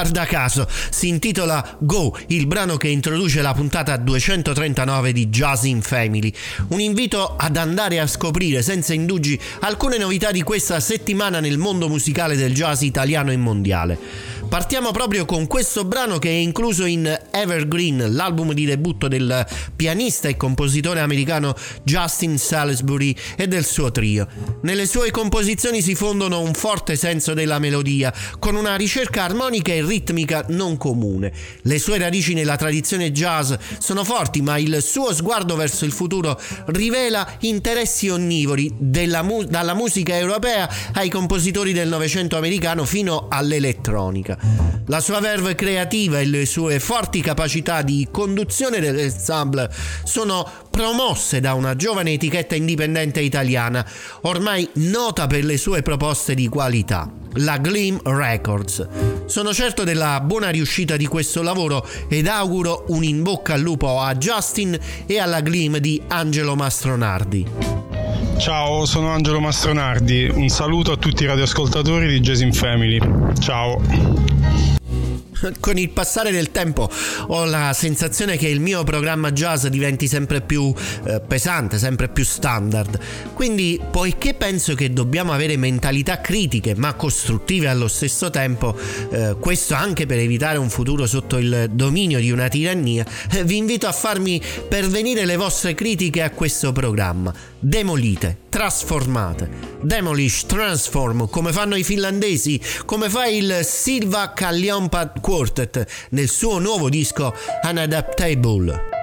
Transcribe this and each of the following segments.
Guarda caso, si intitola Go, il brano che introduce la puntata 239 di Jazz in Family. Un invito ad andare a scoprire senza indugi alcune novità di questa settimana nel mondo musicale del jazz italiano e mondiale. Partiamo proprio con questo brano che è incluso in Evergreen, l'album di debutto del pianista e compositore americano Justin Salisbury e del suo trio. Nelle sue composizioni si fondono un forte senso della melodia, con una ricerca armonica e ritmica non comune. Le sue radici nella tradizione jazz sono forti, ma il suo sguardo verso il futuro rivela interessi onnivori mu- dalla musica europea ai compositori del Novecento americano fino all'elettronica. La sua verve creativa e le sue forti capacità di conduzione dell'ensemble sono promosse da una giovane etichetta indipendente italiana, ormai nota per le sue proposte di qualità, la Gleam Records. Sono certo della buona riuscita di questo lavoro ed auguro un in bocca al lupo a Justin e alla Gleam di Angelo Mastronardi. Ciao, sono Angelo Mastronardi. Un saluto a tutti i radioascoltatori di Jason Family. Ciao. con il passare del tempo ho la sensazione che il mio programma jazz diventi sempre più eh, pesante, sempre più standard. Quindi, poiché penso che dobbiamo avere mentalità critiche ma costruttive allo stesso tempo, eh, questo anche per evitare un futuro sotto il dominio di una tirannia, eh, vi invito a farmi pervenire le vostre critiche a questo programma. Demolite, trasformate. Demolish, transform, come fanno i finlandesi, come fa il Silva Kallionpat Quartet nel suo nuovo disco Unadaptable.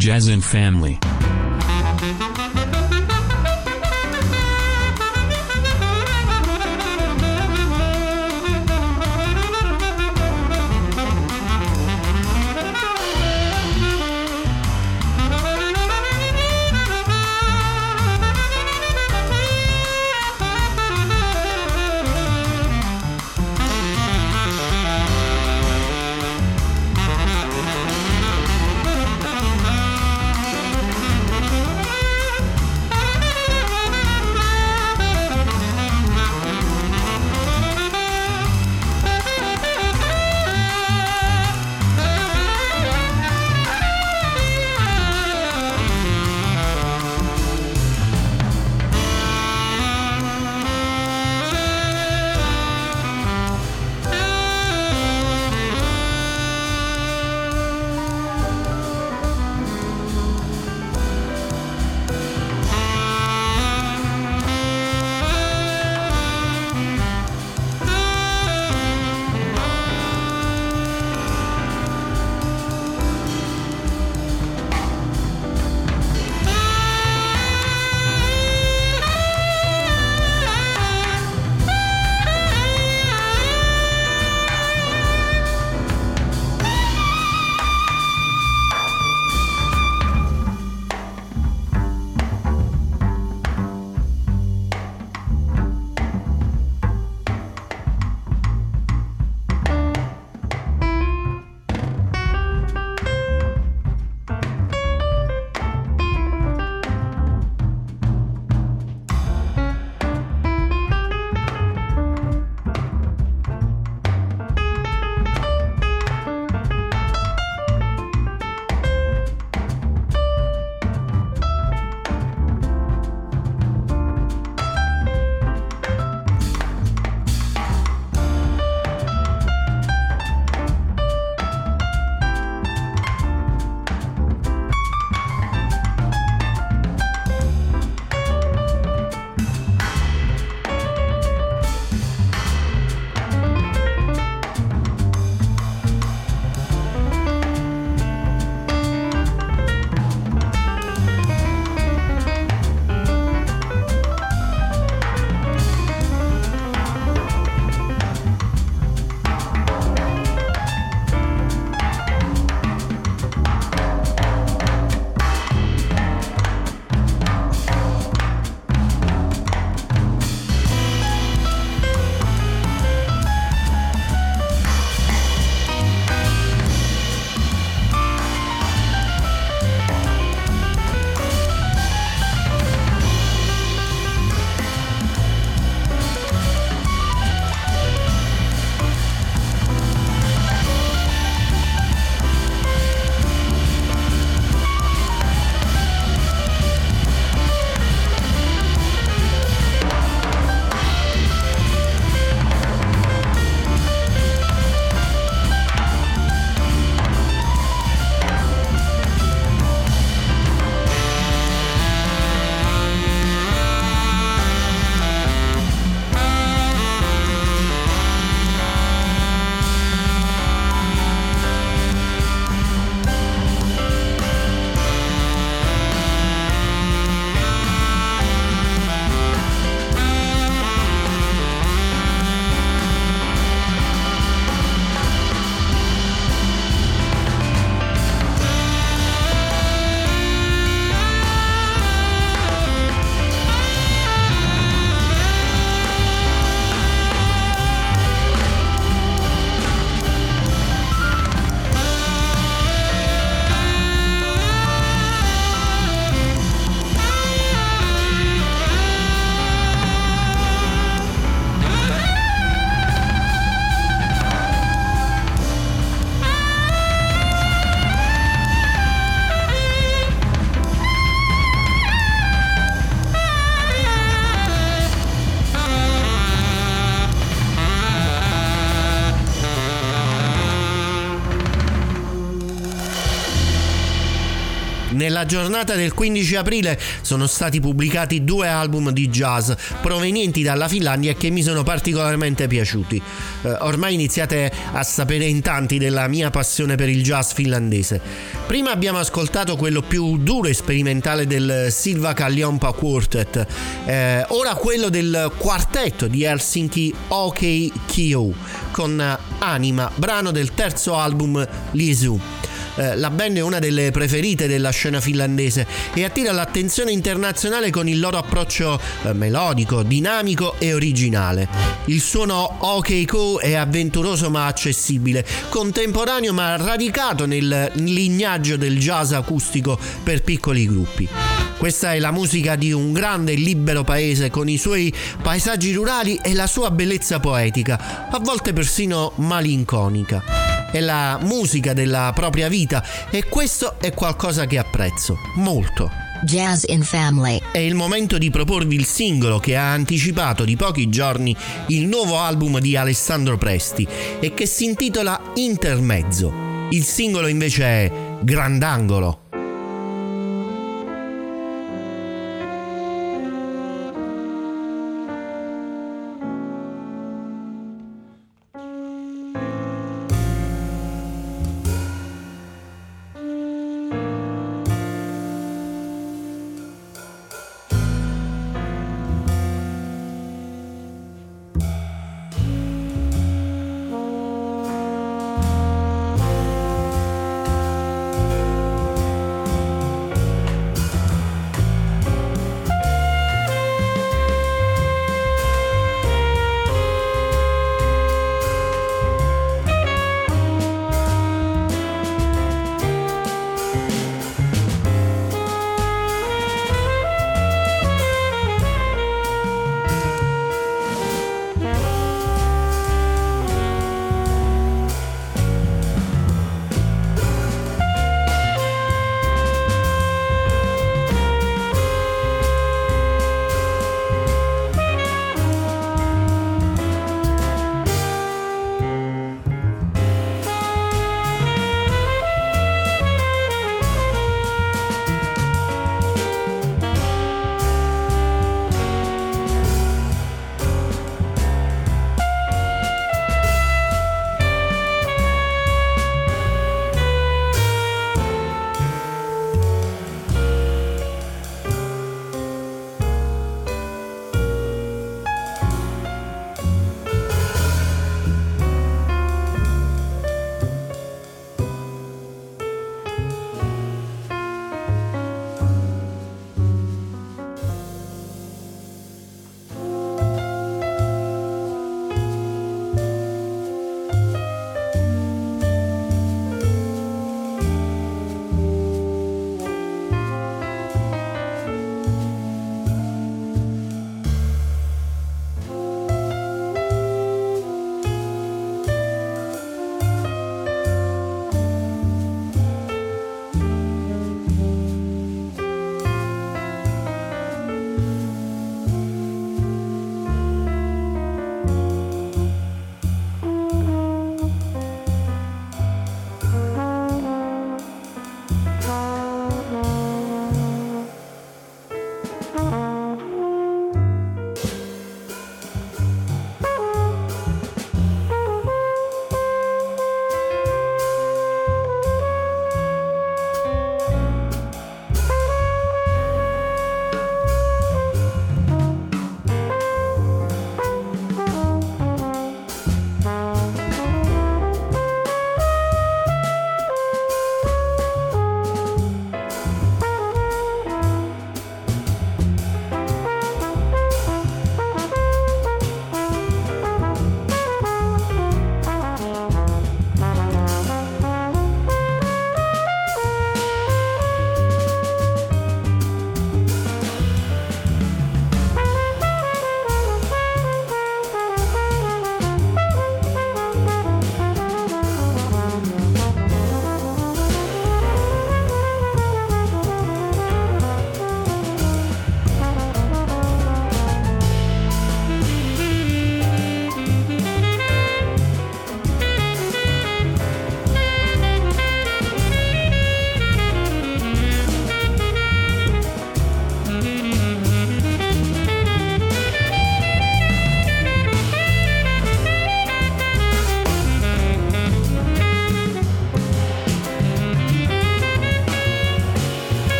Jazz and Family Nella giornata del 15 aprile sono stati pubblicati due album di jazz provenienti dalla Finlandia che mi sono particolarmente piaciuti. Eh, ormai iniziate a sapere in tanti della mia passione per il jazz finlandese. Prima abbiamo ascoltato quello più duro e sperimentale del Silva Kallionpa Quartet, eh, ora quello del quartetto di Helsinki OK Kyo con Anima, brano del terzo album Lisu. Eh, la band è una delle preferite della scena finlandese e attira l'attenzione internazionale con il loro approccio eh, melodico, dinamico e originale. Il suono OK Co è avventuroso ma accessibile, contemporaneo ma radicato nel lignaggio del jazz acustico per piccoli gruppi. Questa è la musica di un grande e libero paese con i suoi paesaggi rurali e la sua bellezza poetica, a volte persino malinconica è la musica della propria vita e questo è qualcosa che apprezzo molto. Jazz in Family. È il momento di proporvi il singolo che ha anticipato di pochi giorni il nuovo album di Alessandro Presti e che si intitola Intermezzo. Il singolo invece è Grandangolo.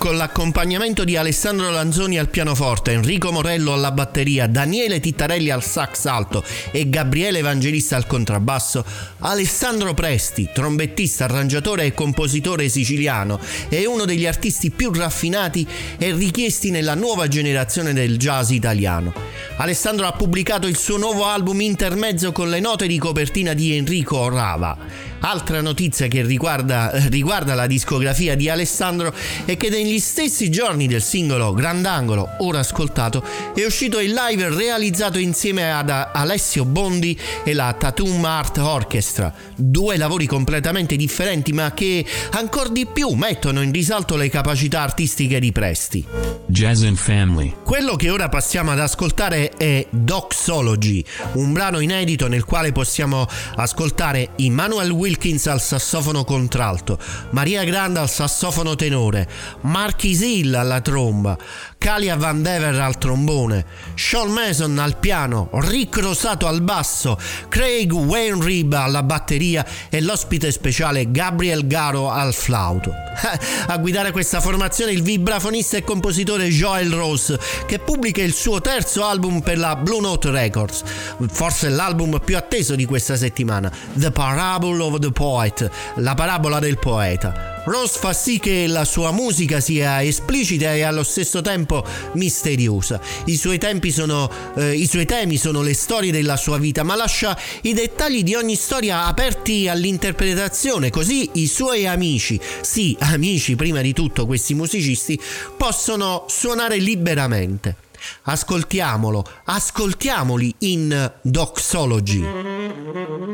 Con l'accompagnamento di Alessandro Lanzoni al pianoforte, Enrico Morello alla batteria, Daniele Tittarelli al sax alto e Gabriele Evangelista al contrabbasso, Alessandro Presti, trombettista, arrangiatore e compositore siciliano, è uno degli artisti più raffinati e richiesti nella nuova generazione del jazz italiano. Alessandro ha pubblicato il suo nuovo album intermezzo con le note di copertina di Enrico Rava. Altra notizia che riguarda, riguarda, la discografia di Alessandro è che negli stessi giorni del singolo Grandangolo, ora ascoltato, è uscito il live realizzato insieme ad Alessio Bondi e la Tatum Art Orchestra, due lavori completamente differenti ma che ancora di più mettono in risalto le capacità artistiche di Presti. Jazz and Family. Quello che ora passiamo ad ascoltare è Doxology, un brano inedito nel quale possiamo ascoltare Immanuel Wilson Wilkins al sassofono contralto, Maria Grande al sassofono tenore, Marquis Hill alla tromba, Calia Van Dever al trombone, Sean Mason al piano, Rick Rosato al basso, Craig Wainrib alla batteria e l'ospite speciale Gabriel Garo al flauto. A guidare questa formazione il vibrafonista e compositore Joel Rose, che pubblica il suo terzo album per la Blue Note Records, forse l'album più atteso di questa settimana, The Parable of the Poet, la parabola del poeta. Rose fa sì che la sua musica sia esplicita e allo stesso tempo misteriosa. I suoi, sono, eh, I suoi temi sono le storie della sua vita, ma lascia i dettagli di ogni storia aperti all'interpretazione, così i suoi amici, sì, amici prima di tutto questi musicisti, possono suonare liberamente. Ascoltiamolo, ascoltiamoli in Doxology.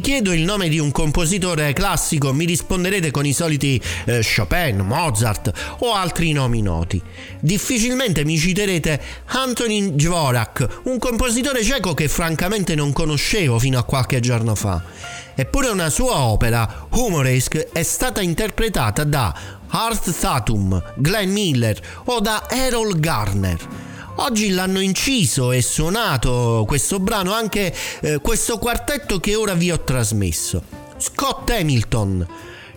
Chiedo il nome di un compositore classico mi risponderete con i soliti eh, Chopin, Mozart o altri nomi noti. Difficilmente mi citerete Antonin Dvorak, un compositore ceco che francamente non conoscevo fino a qualche giorno fa. Eppure una sua opera, Humoresque, è stata interpretata da Art Tatum, Glenn Miller o da Errol Garner. Oggi l'hanno inciso e suonato questo brano anche eh, questo quartetto che ora vi ho trasmesso. Scott Hamilton,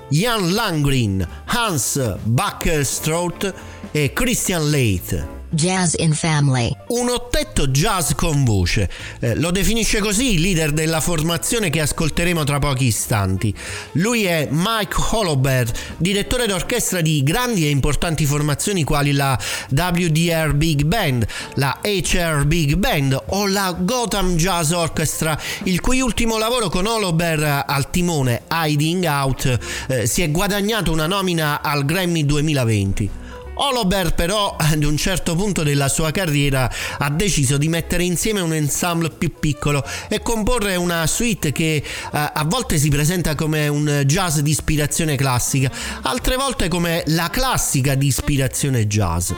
Jan Langren, Hans Buckerstrout e Christian Leith. Jazz in Family. Un ottetto jazz con voce. Eh, lo definisce così il leader della formazione che ascolteremo tra pochi istanti. Lui è Mike Holobert, direttore d'orchestra di grandi e importanti formazioni quali la WDR Big Band, la HR Big Band o la Gotham Jazz Orchestra, il cui ultimo lavoro con Holobert al timone, Hiding Out, eh, si è guadagnato una nomina al Grammy 2020. Holober però ad un certo punto della sua carriera ha deciso di mettere insieme un ensemble più piccolo e comporre una suite che eh, a volte si presenta come un jazz di ispirazione classica, altre volte come la classica di ispirazione jazz.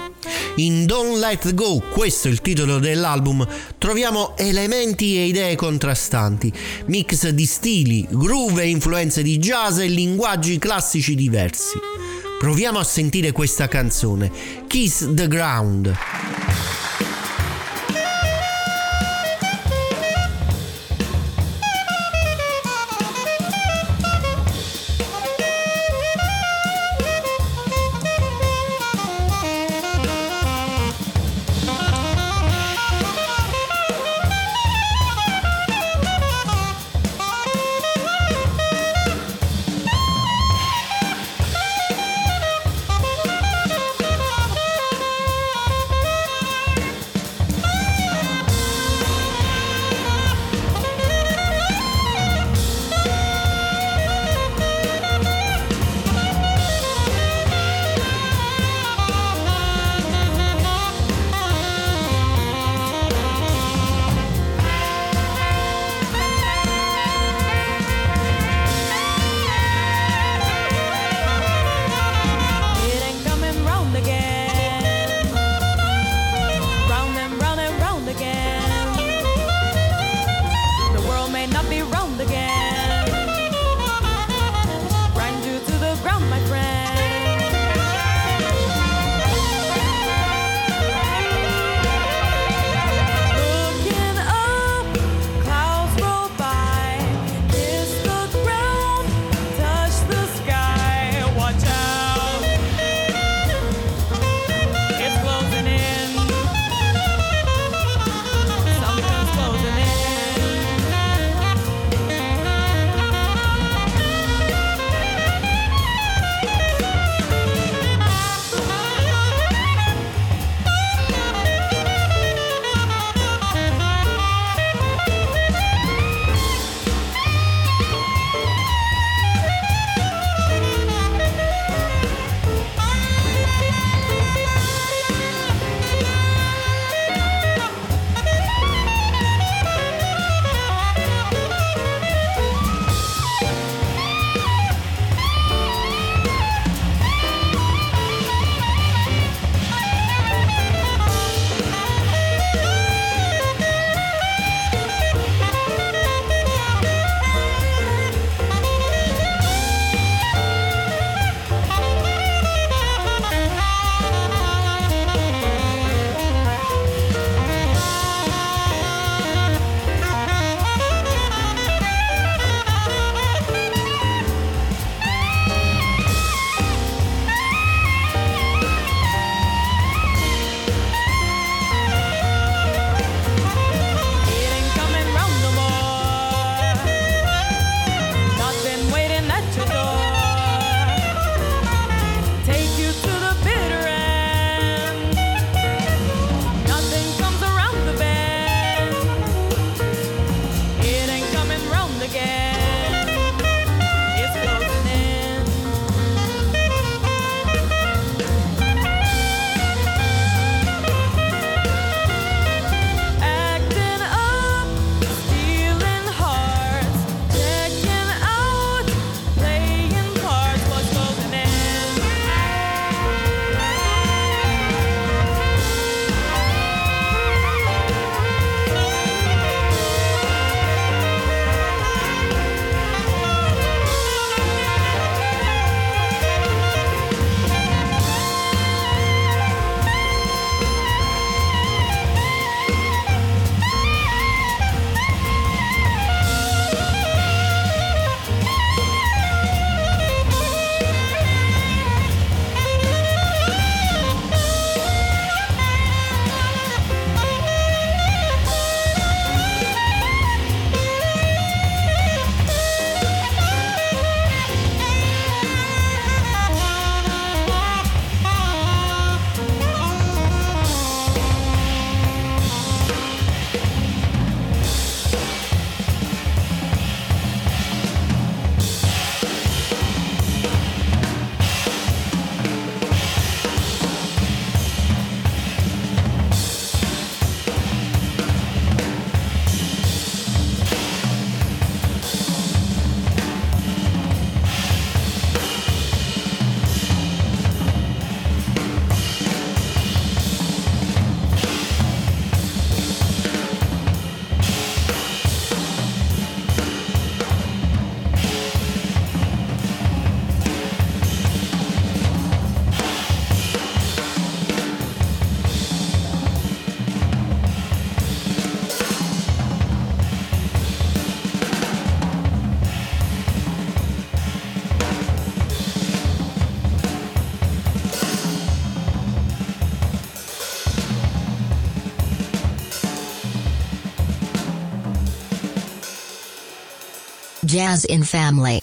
In Don't Let Go, questo è il titolo dell'album, troviamo elementi e idee contrastanti, mix di stili, groove e influenze di jazz e linguaggi classici diversi. Proviamo a sentire questa canzone, Kiss the Ground. Jazz in Family.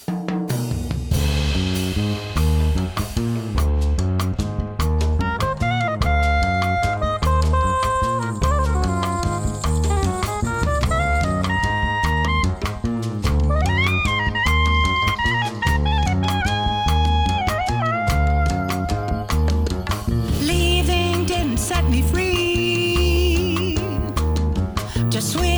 Leaving didn't set me free. Just sweet.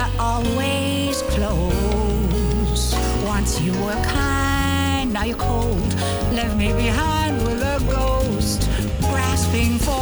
were always close. Once you were kind, now you're cold. Left me behind with a ghost, grasping for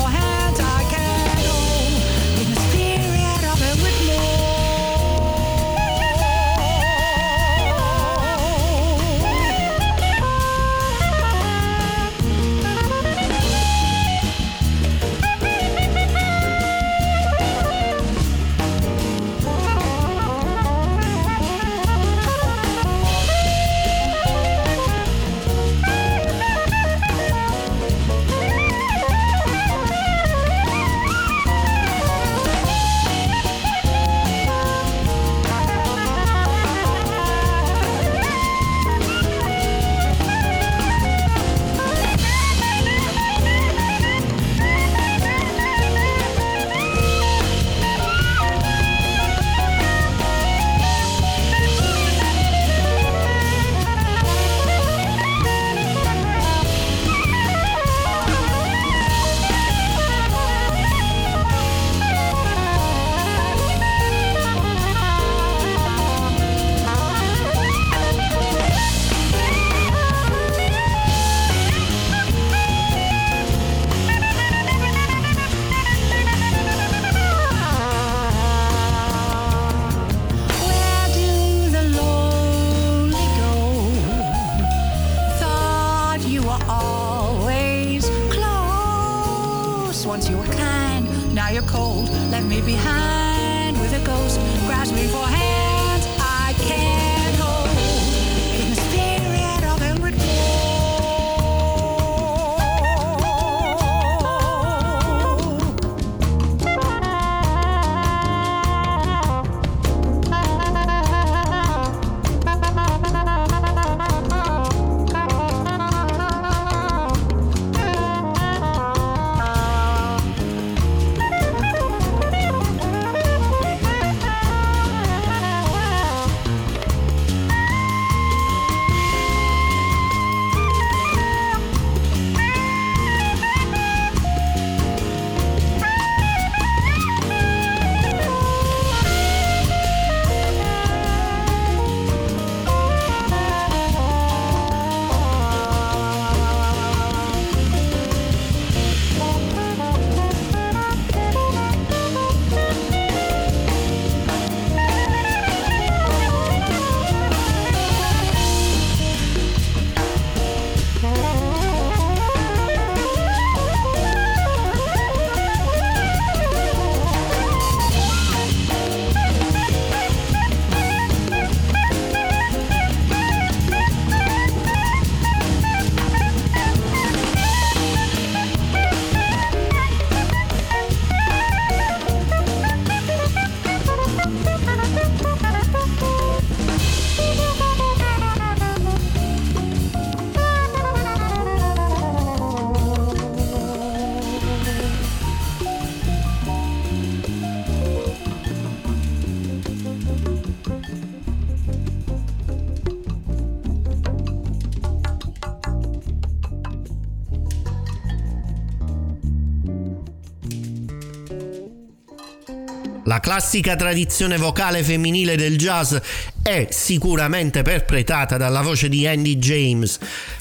La classica tradizione vocale femminile del jazz è sicuramente perpetrata dalla voce di Andy James.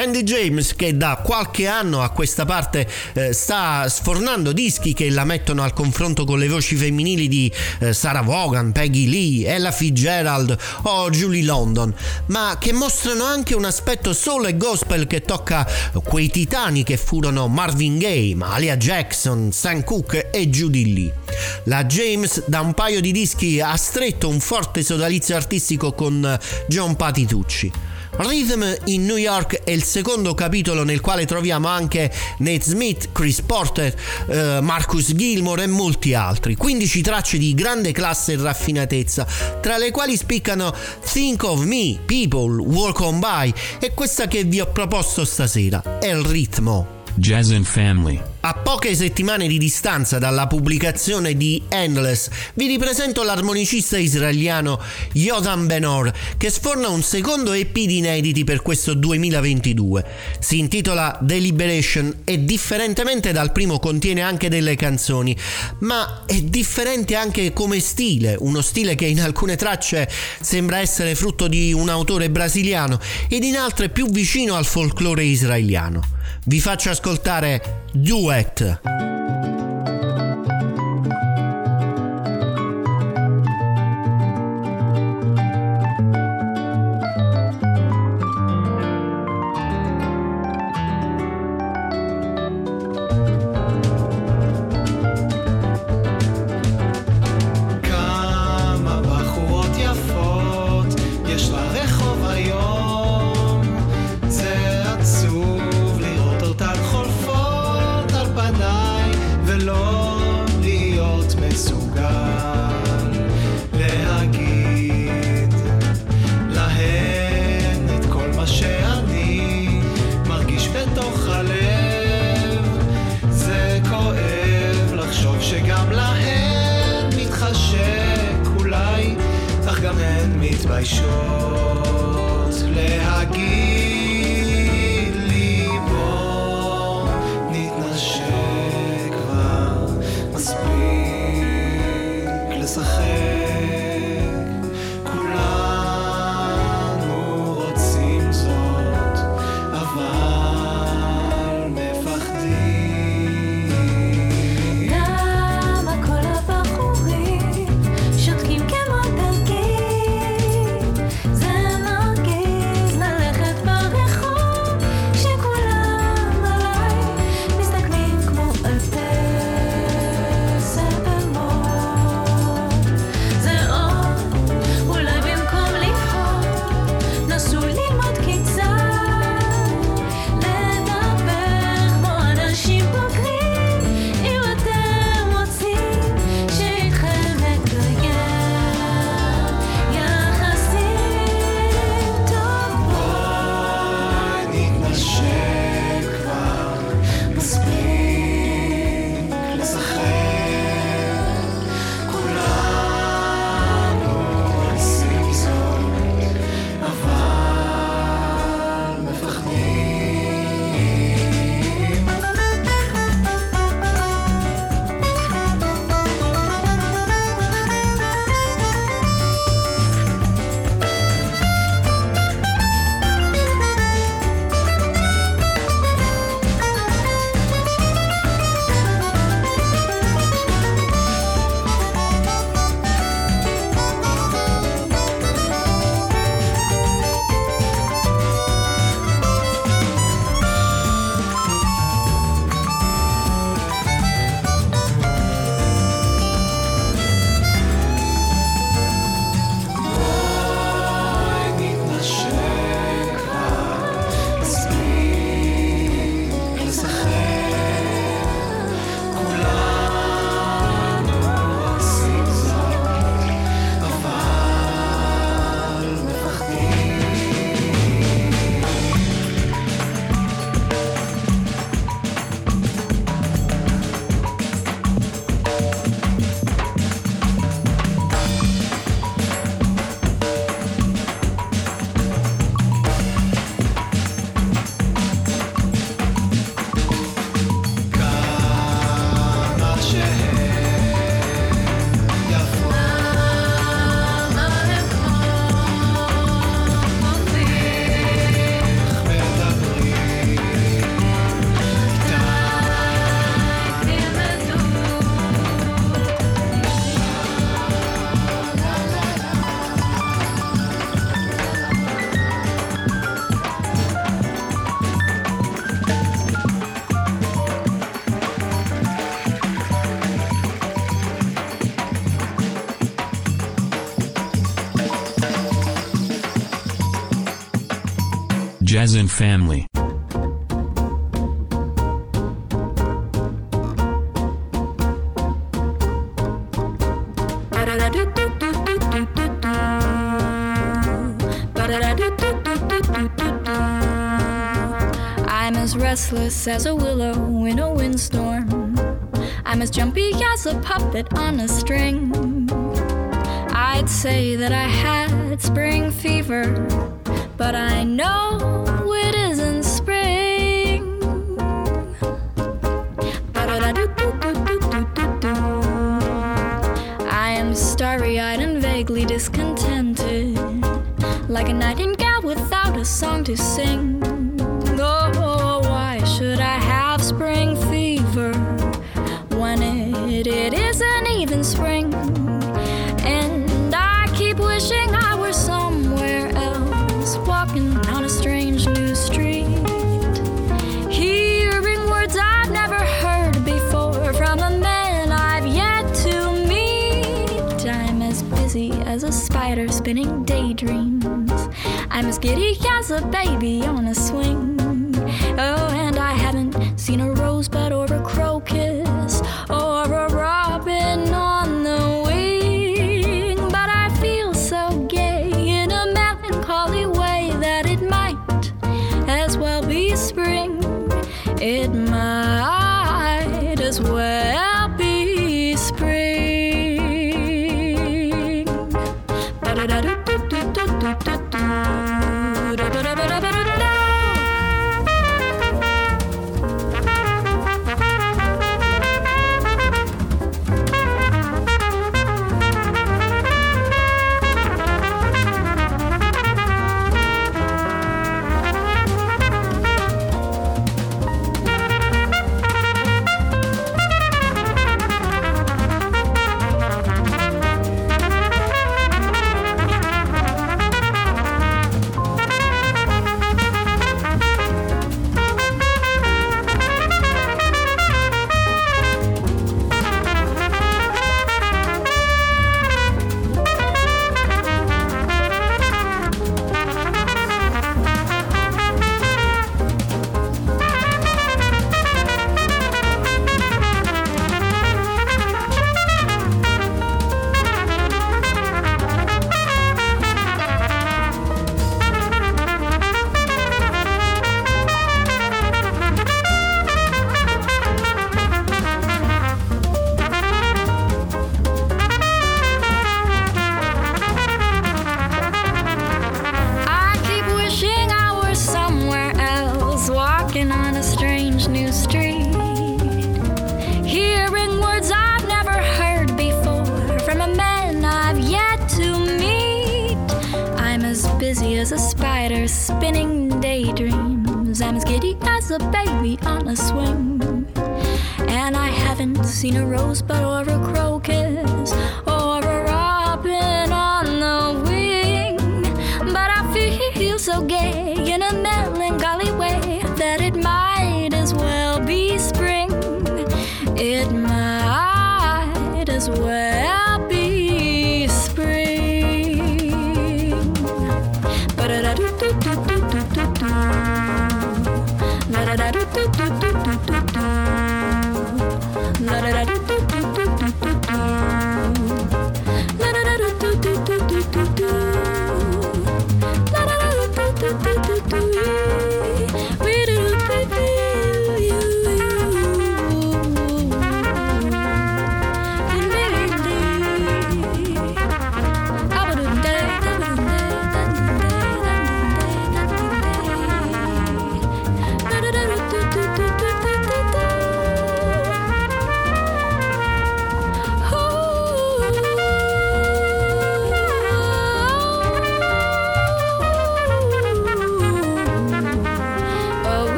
Andy James che da qualche anno a questa parte eh, sta sfornando dischi che la mettono al confronto con le voci femminili di eh, Sarah Vaughan, Peggy Lee, Ella Fitzgerald o Julie London, ma che mostrano anche un aspetto soul e gospel che tocca quei titani che furono Marvin Gaye, Malia Jackson, Sam Cooke e Judy Lee. La James da un paio di dischi ha stretto un forte sodalizio artistico con John Patitucci. Rhythm in New York è il secondo capitolo nel quale troviamo anche Nate Smith, Chris Porter, eh, Marcus Gilmore e molti altri. 15 tracce di grande classe e raffinatezza, tra le quali spiccano Think of Me, People, Walk on By e questa che vi ho proposto stasera, è il ritmo. Jazz and Family. A poche settimane di distanza dalla pubblicazione di Endless, vi ripresento l'armonicista israeliano Yotam Benor, che sforna un secondo EP di inediti per questo 2022. Si intitola Deliberation e differentemente dal primo contiene anche delle canzoni, ma è differente anche come stile, uno stile che in alcune tracce sembra essere frutto di un autore brasiliano ed in altre più vicino al folklore israeliano. Vi faccio ascoltare Duet. sure. Jazz in Family. I'm as restless as a willow in a windstorm. I'm as jumpy as a puppet on a string. I'd say that I had spring fever, but I know it isn't spring. I am starry eyed and vaguely discontented, like a nightingale without a song to sing. Oh, why should I have spring fever when it, it isn't daydreams. I'm as giddy as a baby on a swing. Oh, and I haven't seen a rosebud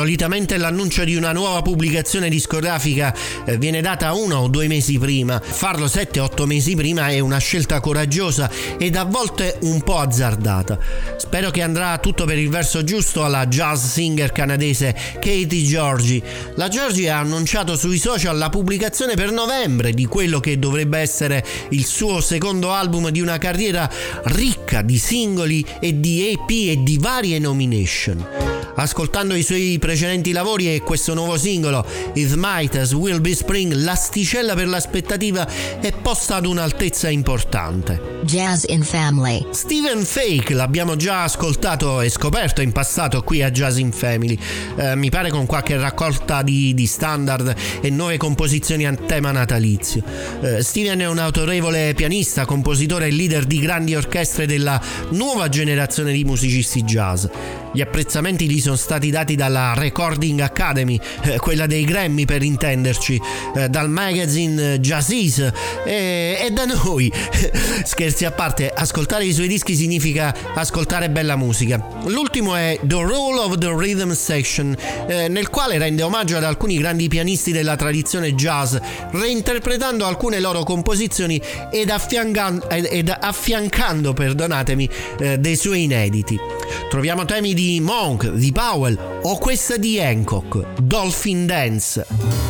Solitamente l'annuncio di una nuova pubblicazione discografica eh, viene data uno o due mesi prima. Farlo 7-8 mesi prima è una scelta coraggiosa ed a volte un po' azzardata. Spero che andrà tutto per il verso giusto alla jazz singer canadese Katie Georgie. La Georgie ha annunciato sui social la pubblicazione per novembre di quello che dovrebbe essere il suo secondo album di una carriera ricca di singoli e di EP e di varie nomination. Ascoltando i suoi precedenti lavori e questo nuovo singolo, It Might As Will Be Spring, l'asticella per l'aspettativa è posta ad un'altezza importante. Jazz in Family. Steven Fake l'abbiamo già ascoltato e scoperto in passato qui a Jazz in Family, eh, mi pare con qualche raccolta di, di, standard e nuove composizioni a tema natalizio. Eh, Steven è un autorevole pianista, compositore e leader di grandi orchestre della nuova generazione di musicisti jazz. Gli apprezzamenti gli sono stati dati dalla Recording Academy, eh, quella dei Grammy per intenderci, eh, dal magazine Jazziz e, e da noi. Scherzi a parte, ascoltare i suoi dischi significa ascoltare bella musica. L'ultimo è The Role of the Rhythm Section, eh, nel quale rende omaggio ad alcuni grandi pianisti della tradizione jazz, reinterpretando alcune loro composizioni ed, affiancan- ed affiancando, eh, dei suoi inediti. Troviamo temi di Monk, di Powell o questa di Hancock, Dolphin Dance.